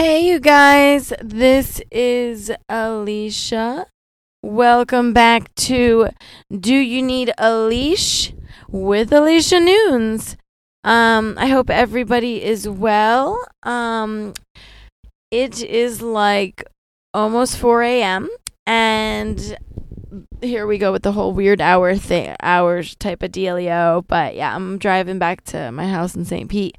Hey, you guys, this is Alicia. Welcome back to Do You Need a Leash with Alicia Noons. Um, I hope everybody is well. Um, it is like almost 4 a.m. and here we go with the whole weird hour thing, hours type of dealio. But yeah, I'm driving back to my house in St. Pete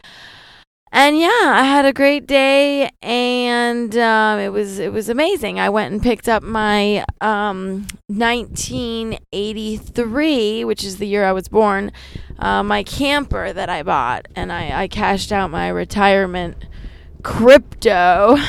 and yeah, I had a great day, and um, it was it was amazing. I went and picked up my um, 1983, which is the year I was born, uh, my camper that I bought, and I, I cashed out my retirement crypto.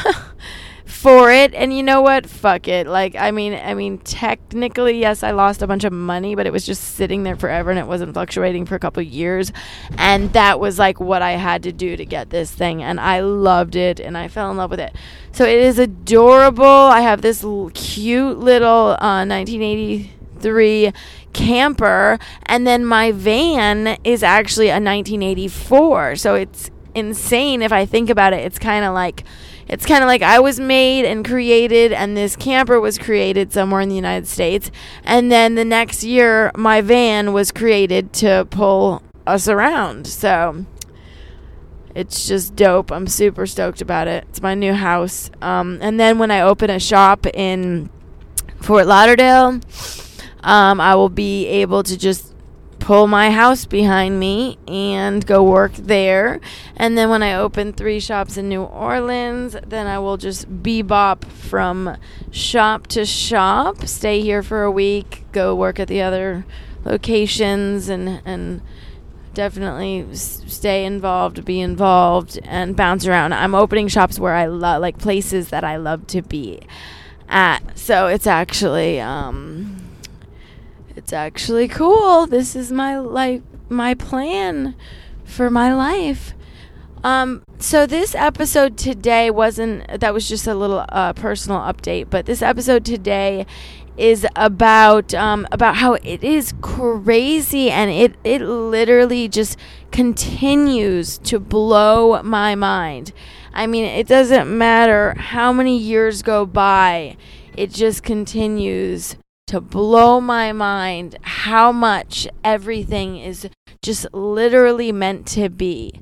for it and you know what? Fuck it. Like i mean i mean technically yes i lost a bunch of money but it was just sitting there forever and it wasn't fluctuating for a couple years and that was like what i had to do to get this thing and i loved it and i fell in love with it. So it is adorable. I have this l- cute little uh, 1983 camper and then my van is actually a 1984 so it's insane if i think about it. It's kind of like it's kind of like I was made and created, and this camper was created somewhere in the United States. And then the next year, my van was created to pull us around. So it's just dope. I'm super stoked about it. It's my new house. Um, and then when I open a shop in Fort Lauderdale, um, I will be able to just pull my house behind me and go work there. And then when I open three shops in New Orleans, then I will just bebop from shop to shop, stay here for a week, go work at the other locations and and definitely stay involved, be involved and bounce around. I'm opening shops where I love like places that I love to be at. So it's actually um it's actually cool. This is my life, my plan for my life. Um, so this episode today wasn't. That was just a little uh, personal update. But this episode today is about um, about how it is crazy and it it literally just continues to blow my mind. I mean, it doesn't matter how many years go by, it just continues to blow my mind how much everything is just literally meant to be.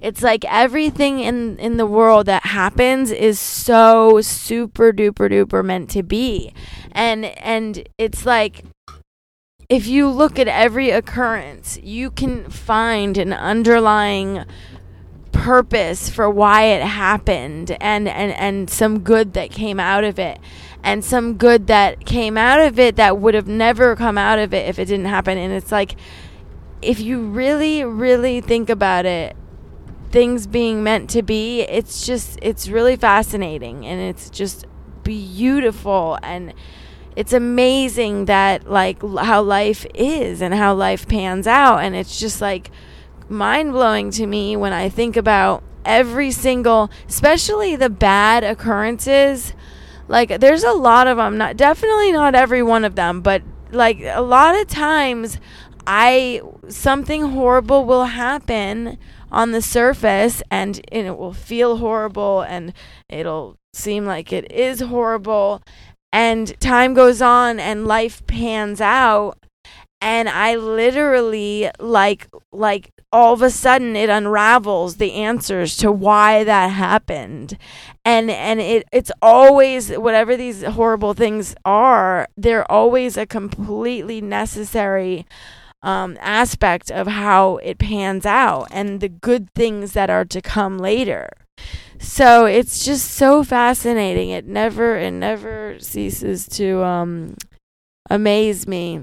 It's like everything in in the world that happens is so super duper duper meant to be. And and it's like if you look at every occurrence, you can find an underlying purpose for why it happened and and and some good that came out of it and some good that came out of it that would have never come out of it if it didn't happen. And it's like, if you really, really think about it, things being meant to be, it's just, it's really fascinating and it's just beautiful and it's amazing that like how life is and how life pans out and it's just like mind blowing to me when I think about every single especially the bad occurrences like there's a lot of them, not definitely not every one of them, but like a lot of times I something horrible will happen on the surface and, and it will feel horrible and it'll seem like it is horrible. And time goes on and life pans out and I literally like like all of a sudden it unravels the answers to why that happened. And and it it's always whatever these horrible things are they're always a completely necessary um, aspect of how it pans out and the good things that are to come later. So it's just so fascinating. It never it never ceases to um, amaze me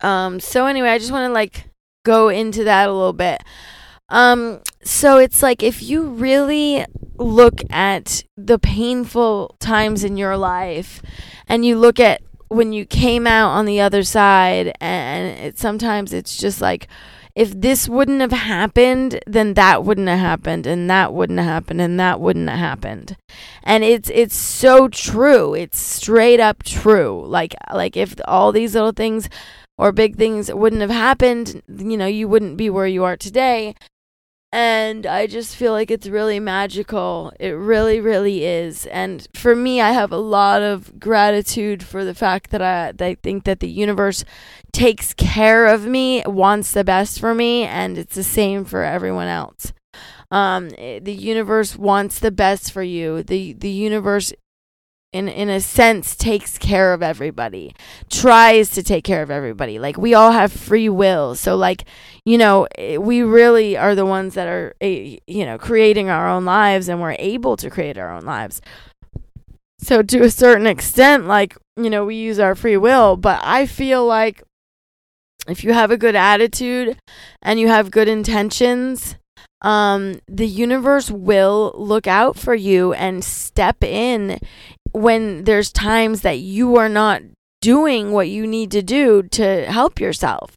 um so anyway i just want to like go into that a little bit. Um, so it's like if you really look at the painful times in your life and you look at when you came out on the other side and it, sometimes it's just like if this wouldn't have happened then that wouldn't have happened and that wouldn't have happened and that wouldn't have happened. And it's it's so true. It's straight up true. Like like if all these little things or big things wouldn't have happened, you know, you wouldn't be where you are today. and I just feel like it's really magical. It really, really is. And for me, I have a lot of gratitude for the fact that I, that I think that the universe takes care of me, wants the best for me, and it's the same for everyone else. Um, eh, the universe wants the best for you. The the universe in in a sense takes care of everybody tries to take care of everybody. Like we all have free will. So like you know eh, we really are the ones that are eh, you know creating our own lives and we're able to create our own lives. So to a certain extent like you know we use our free will but i feel like if you have a good attitude and you have good intentions um, the universe will look out for you and step in when there's times that you are not doing what you need to do to help yourself.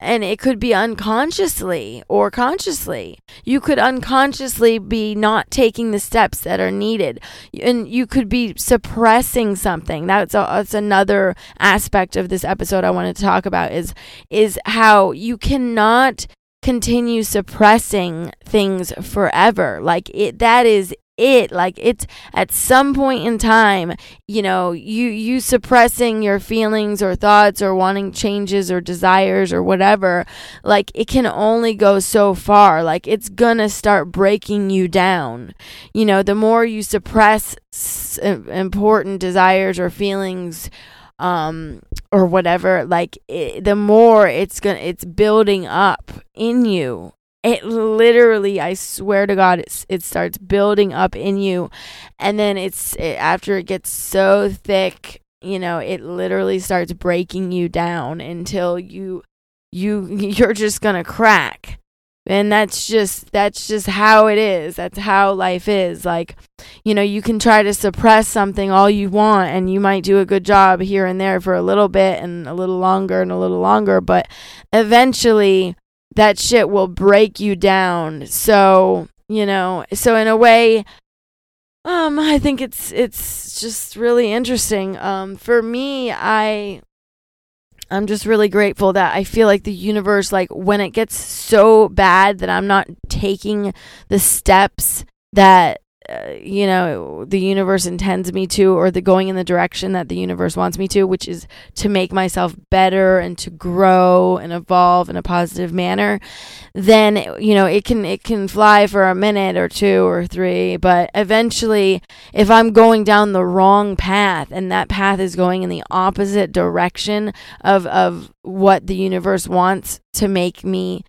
And it could be unconsciously or consciously. You could unconsciously be not taking the steps that are needed. And you could be suppressing something. That's, a, that's another aspect of this episode I want to talk about is is how you cannot continue suppressing things forever. Like it that is it. Like it's at some point in time you know you you suppressing your feelings or thoughts or wanting changes or desires or whatever like it can only go so far. Like it's gonna start breaking you down. You know the more you suppress s- important desires or feelings um or whatever like it, the more it's gonna it's building up in you it literally i swear to god it, starts building up in you. And then it's it, after it gets so thick you know it literally starts breaking you down until you you you're just gonna crack. And that's just that's just how it is. That's how life is. Like you know you can try to suppress something all you want and you might do a good job here and there for a little bit and a little longer and a little longer but eventually that shit will break you down. So, you know, so in a way, um, I think it's it's just really interesting. Um, for me, I I'm just really grateful that I feel like the universe, like when it gets so bad that I'm not taking the steps that uh, you know the universe intends me to or the going in the direction that the universe wants me to which is to make myself better and to grow and evolve in a positive manner then you know it can it can fly for a minute or two or three but eventually if i'm going down the wrong path and that path is going in the opposite direction of of what the universe wants to make me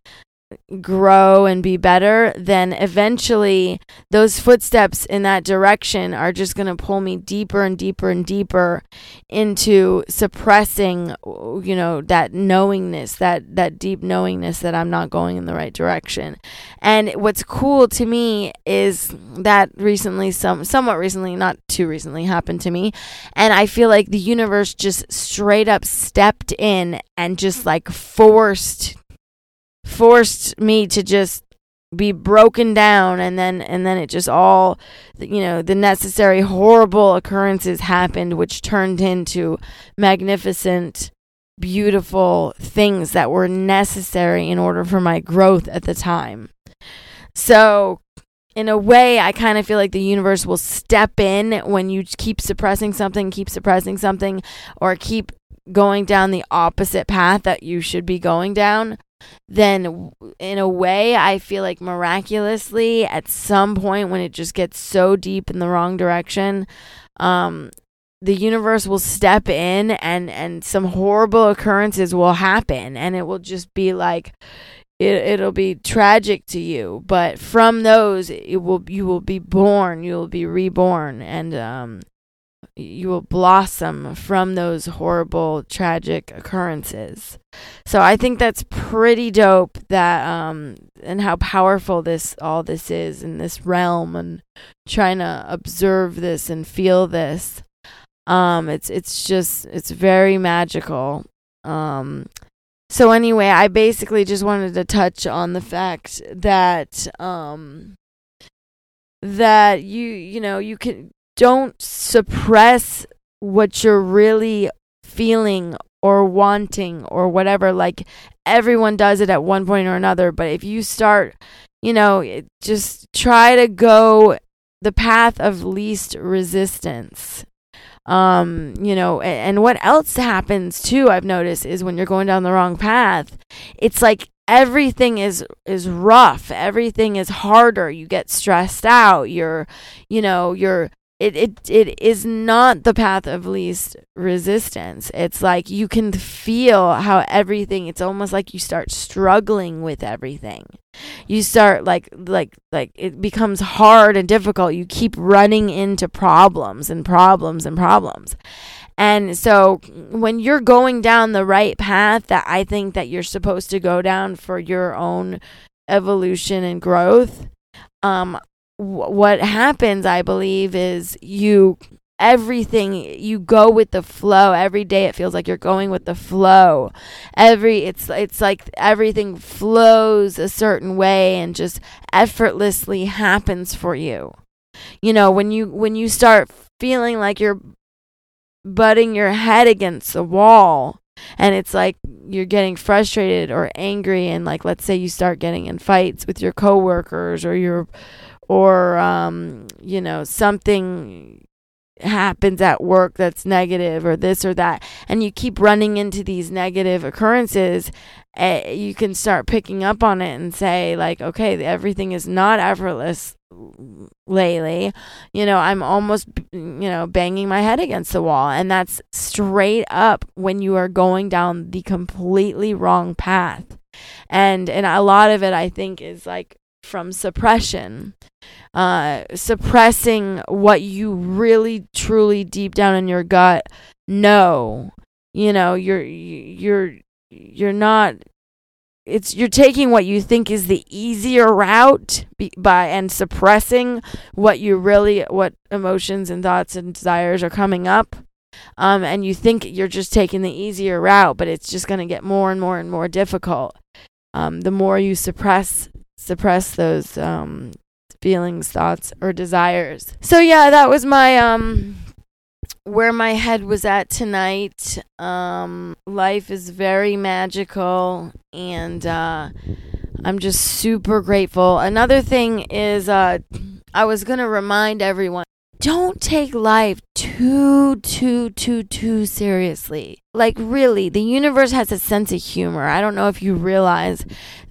grow and be better, then eventually those footsteps in that direction are just going to pull me deeper and deeper and deeper into suppressing you know that knowingness, that that deep knowingness that I'm not going in the right direction. And what's cool to me is that recently some somewhat recently, not too recently happened to me, and I feel like the universe just straight up stepped in and just like forced forced me to just be broken down and then and then it just all you know the necessary horrible occurrences happened which turned into magnificent beautiful things that were necessary in order for my growth at the time. So in a way i kind of feel like the universe will step in when you keep suppressing something keep suppressing something or keep going down the opposite path that you should be going down then in a way I feel like miraculously at some point when it just gets so deep in the wrong direction um the universe will step in and and some horrible occurrences will happen. And it will just be like it it'll be tragic to you. But from those it will you will be born. You will be reborn. And um you will blossom from those horrible tragic occurrences. So i think that's pretty dope that um and how powerful this all this is in this realm and trying to observe this and feel this. Um it's it's just it's very magical. Um so anyway i basically just wanted to touch on the fact that um that you you know you can don't suppress what you're really feeling or wanting or whatever like everyone does it at one point or another but if you start you know, just try to go the path of least resistance. Um, you know, and, and what else happens too, I've noticed, is when you're going down the wrong path, it's like everything is is rough everything is harder you get stressed out you're you know you're it, it it is not the path of least resistance. It's like you can feel how everything it's almost like you start struggling with everything. You start like like like it becomes hard and difficult. You keep running into problems and problems and problems. And so when you're going down the right path that i think that you're supposed to go down for your own evolution and growth um what happens, I believe, is you everything you go with the flow. Every day it feels like you're going with the flow. Every it's it's like everything flows a certain way and just effortlessly happens for you. You know when you when you start feeling like you're butting your head against the wall and it's like you're getting frustrated or angry and like let's say you start getting in fights with your coworkers or your or um, you know something happens at work that's negative or this or that and you keep running into these negative occurrences uh, you can start picking up on it and say like okay everything is not effortless lately. You know i'm almost you know banging my head against the wall. And that's straight up when you are going down the completely wrong path. And and a lot of it i think is like from suppression uh, suppressing what you really truly deep down in your gut know. You know you're you're you're not it's you're taking what you think is the easier route be, by and suppressing what you really what emotions and thoughts and desires are coming up um, and you think you're just taking the easier route but it's just going to get more and more and more difficult. Um, the more you suppress suppress those um, feelings, thoughts, or desires. So yeah, that was my um where my head was at tonight. Um life is very magical and uh I'm just super grateful. Another thing is uh I was to remind everyone don't take life too, too, too, too seriously. Like, really, the universe has a sense of humor. I don't know if you realize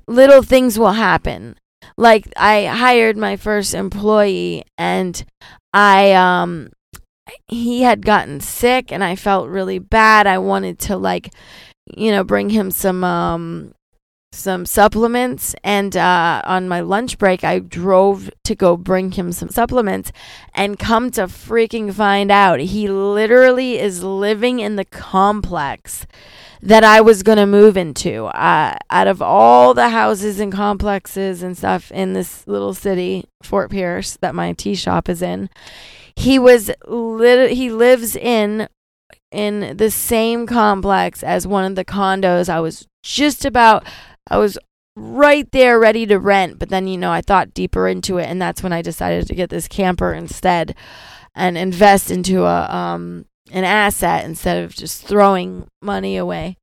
little things will happen like I hired my first employee and I um he had gotten sick and I felt really bad. I wanted to like you know bring him some um some supplements and uh, on my lunch break i drove to go bring him some supplements and come to freaking find out he literally is living in the complex that I was going to move into. Uh, out of all the houses and complexes and stuff in this little city, Fort Pierce, that my tea shop is in, he was lit- he lives in in the same complex as one of the condos I was just about I was right there ready to rent, but then you know, I thought deeper into it and that's when I decided to get this camper instead and invest into a um an asset instead of just throwing money away.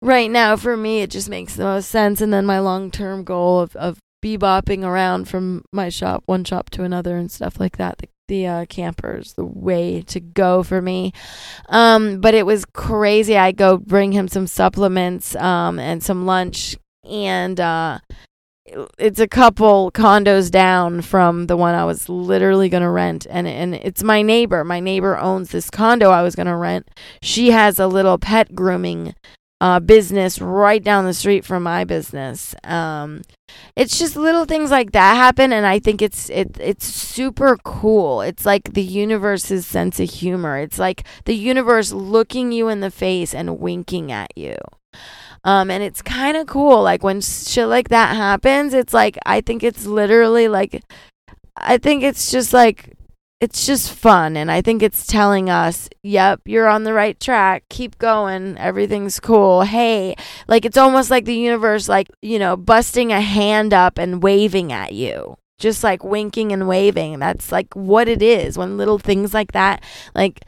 Right now, for me, it just makes the most sense. And then my long term goal of, of bebopping around from my shop, one shop to another, and stuff like that. The, the uh, campers, the way to go for me. Um, but it was crazy. I go bring him some supplements um, and some lunch, and uh, it's a couple condos down from the one I was literally going to rent and and it's my neighbor. My neighbor owns this condo I was going to rent. She has a little pet grooming uh, business right down the street from my business. Um, it's just little things like that happen, and I think it's it it's super cool. It's like the universe's sense of humor. It's like the universe looking you in the face and winking at you. Um, and it's kind of cool. Like when shit like that happens, it's like, I think it's literally like, I think it's just like, it's just fun. And I think it's telling us, yep, you're on the right track. Keep going. Everything's cool. Hey, like it's almost like the universe, like, you know, busting a hand up and waving at you just like winking and waving. That's like what it is when little things like that, like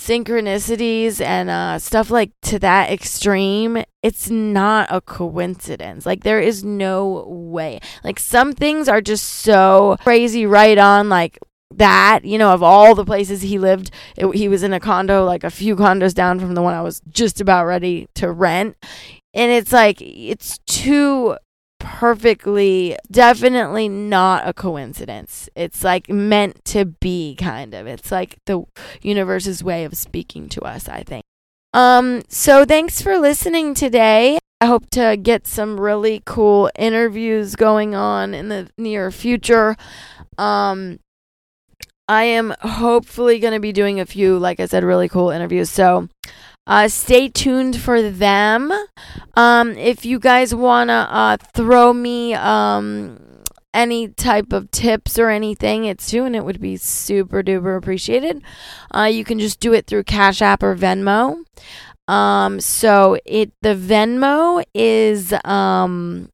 synchronicities and uh, stuff like to that extreme, it's not a coincidence. Like there is no way. Like some things are just so crazy right on like that, you know, of all the places he lived, it, he was in a condo like a few condos down from the one I was just about ready to rent. And it's like it's too perfectly definitely not a coincidence. It's like meant to be kind of. It's like the universe's way of speaking to us i think. Um so thanks for listening today. I hope to get some really cool interviews going on in the near future. Um i am hopefully going to be doing a few like i said really cool interviews. So uh, stay tuned for them. Um, if you guys want to uh, throw me um, any type of tips or anything, it's too, and it would be super duper appreciated. Uh, you can just do it through Cash App or Venmo. Um, so it the Venmo is um,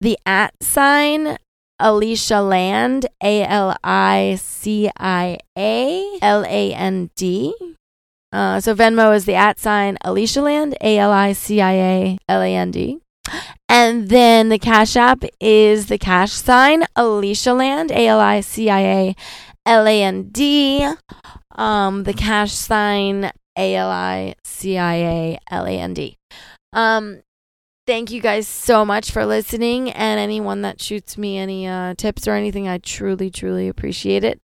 the at sign Alicia Land, A L I C I A L A N D. Uh, so Venmo is the at sign Alicia Land, A L I C I A L A N D. And then the Cash App is the cash sign Alicia Land, A L I C I A L A N D. Um, the cash sign A L I C I A L A N D. Um, thank you guys so much for listening and anyone that shoots me any uh, tips or anything i truly truly appreciate it.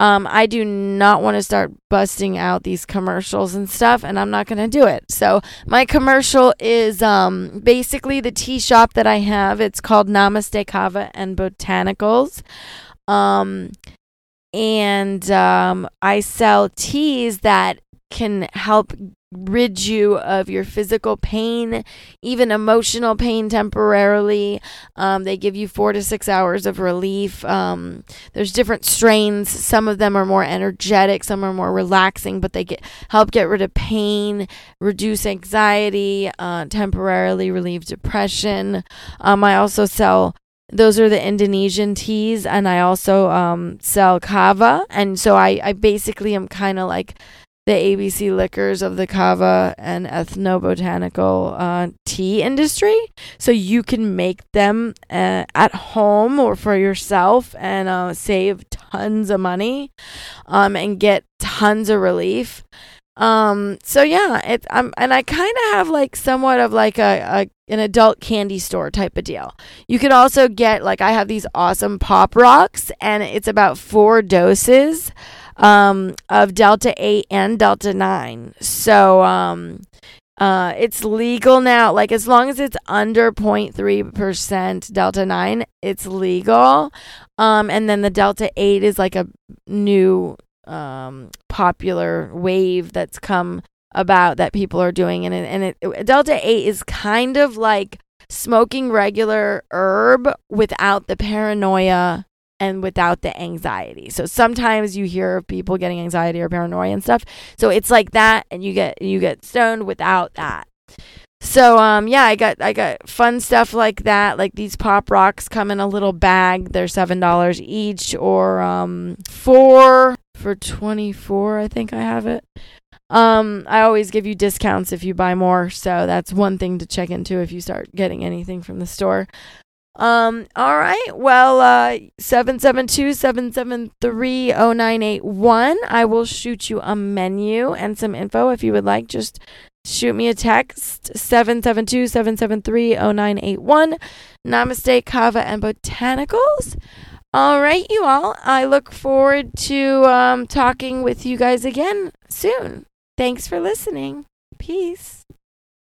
Um, i do not want to start busting out these commercials and stuff and i'm not going to do it. So my commercial is um, basically the tea shop that i have. It's called namaste kava and botanicals. Um, and um, i sell teas that can help rid you of your physical pain, even emotional pain temporarily. Um, they give you four to six hours of relief. Um, there's different strains. Some of them are more energetic, some are more relaxing, but they get help get rid of pain, reduce anxiety, uh, temporarily relieve depression. Um, I also sell those are the Indonesian teas, and I also um, sell kava. And so I, I basically am kind of like the ABC liquors of the kava and ethnobotanical uh, tea industry. So you can make them uh, at home or for yourself and uh, save tons of money um, and get tons of relief. Um, so yeah, it, um, and I kind of have like somewhat of like a, a an adult candy store type of deal. You could also get like I have these awesome pop rocks, and it's about four doses um, of Delta 8 and Delta 9. So um, uh, it's legal now. Like as long as it's under 0.3% Delta 9, it's legal. Um, and then the Delta 8 is like a new um, popular wave that's come about that people are doing. And, and it, Delta 8 is kind of like smoking regular herb without the paranoia and without the anxiety. So sometimes you hear of people getting anxiety or paranoia and stuff. So it's like that and you get you get stoned without that. So um yeah, I got I got fun stuff like that. Like these pop rocks come in a little bag. They're seven dollars each or um four for twenty four, I think I have it. Um, I always give you discounts if you buy more, so that's one thing to check into if you start getting anything from the store. Um, all right. Well, uh, 772-773-0981. I will shoot you a menu and some info if you would like. Just shoot me a text 772-773-0981. Namaste, Kava, and Botanicals. All right, you all. I look forward to um, talking with you guys again soon. Thanks for listening. Peace.